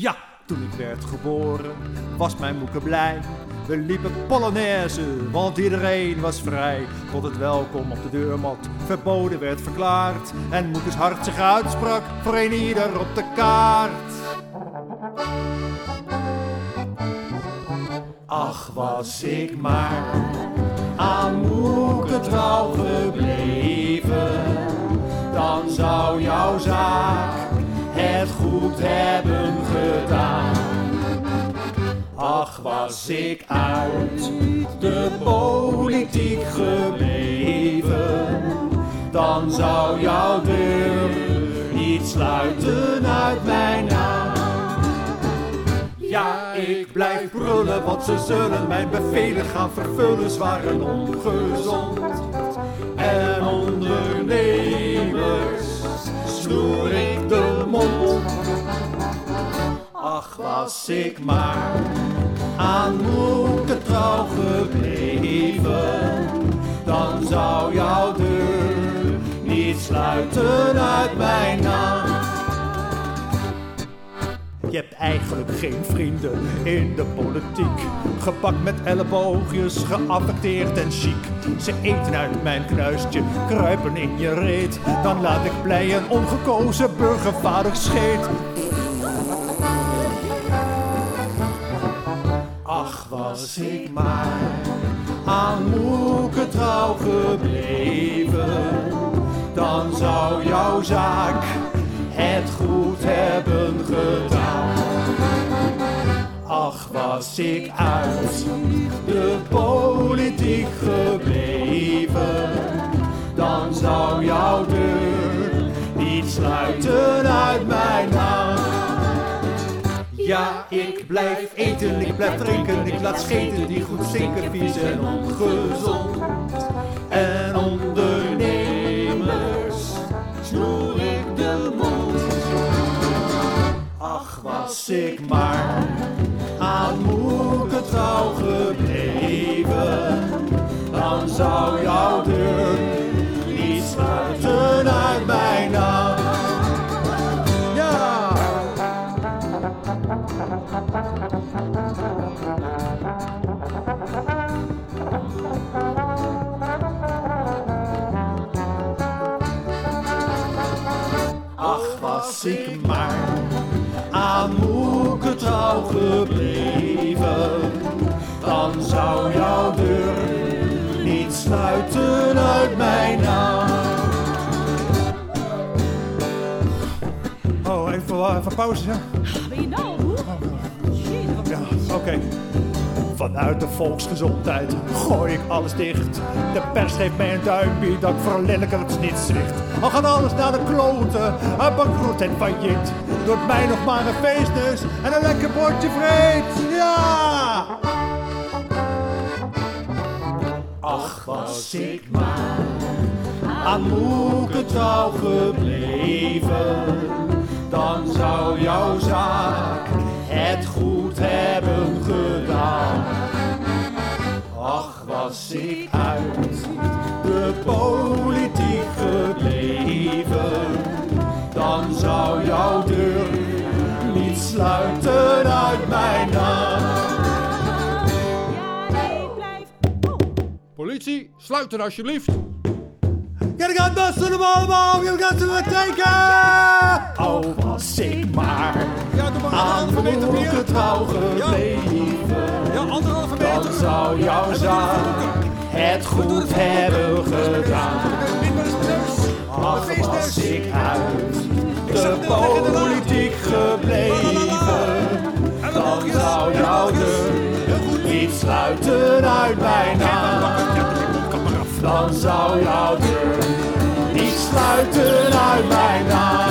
Ja, toen ik werd geboren was mijn moeke blij. We liepen Polonaise, want iedereen was vrij. Tot het welkom op de deurmat verboden werd verklaard. En moekes hart zich uitsprak voor een ieder op de kaart. Ach, was ik maar aan moeke trouw gebleven, dan zou jouw zaak het goed hebben Ach, was ik uit de politiek gebleven, dan zou jouw deur niet sluiten uit mijn naam. Ja, ik blijf brullen, want ze zullen mijn bevelen gaan vervullen, zwaar en ongezond. En ondernemers snoer ik de mond. Ach, was ik maar sluiten uit mijn naam. Je hebt eigenlijk geen vrienden in de politiek. Gepakt met elleboogjes, geaffecteerd en chic. Ze eten uit mijn knuistje, kruipen in je reet. Dan laat ik blij een ongekozen burgervader scheet. Ach, was ik maar aan dan zou jouw zaak het goed hebben gedaan. Ach, was ik uit de politiek gebleven, dan zou jouw deur niet sluiten uit mijn naam. Ja, ik blijf eten, ik blijf drinken, ik laat scheten die goed zinken, vies en ongezond. Ach, was ik maar aan moeke trouw gebleven, dan zou jouw deur niet sluiten uit mijn naam. Ja! Ach, was ik maar aan moeke trouw gebleven, dan zou jouw deur niet sluiten uit mijn naam. Oh, even, even pauze. hè? Ben je nou moe? Jee, wat Ja, oké. Vanuit de volksgezondheid gooi ik alles dicht. De pers geeft mij een duimpje dat ik verlelijkend niet zwicht. Al gaat alles naar de kloten, een bankroet en failliet. Doet mij nog maar een feestneus en een lekker bordje vreed. Ja! Ach, was ik maar aan moeke trouw gebleven, dan zou jouw zaak het goed hebben gedaan. Ach, was ik zou jouw deur niet sluiten uit mijn naam. Ja, ik blijf. Oh, Politie, sluiten alsjeblieft. Jullie gaan bussen hem allemaal, jullie gaan ze tekenen! Oh, was ik maar Ja, doe maar aan anderhalve meter trouw gebleven. Ja, anderhalve Dan meter. zou jouw zaak het goed hebben gedaan. dan zou jouw deur niet sluiten uit mijn naam.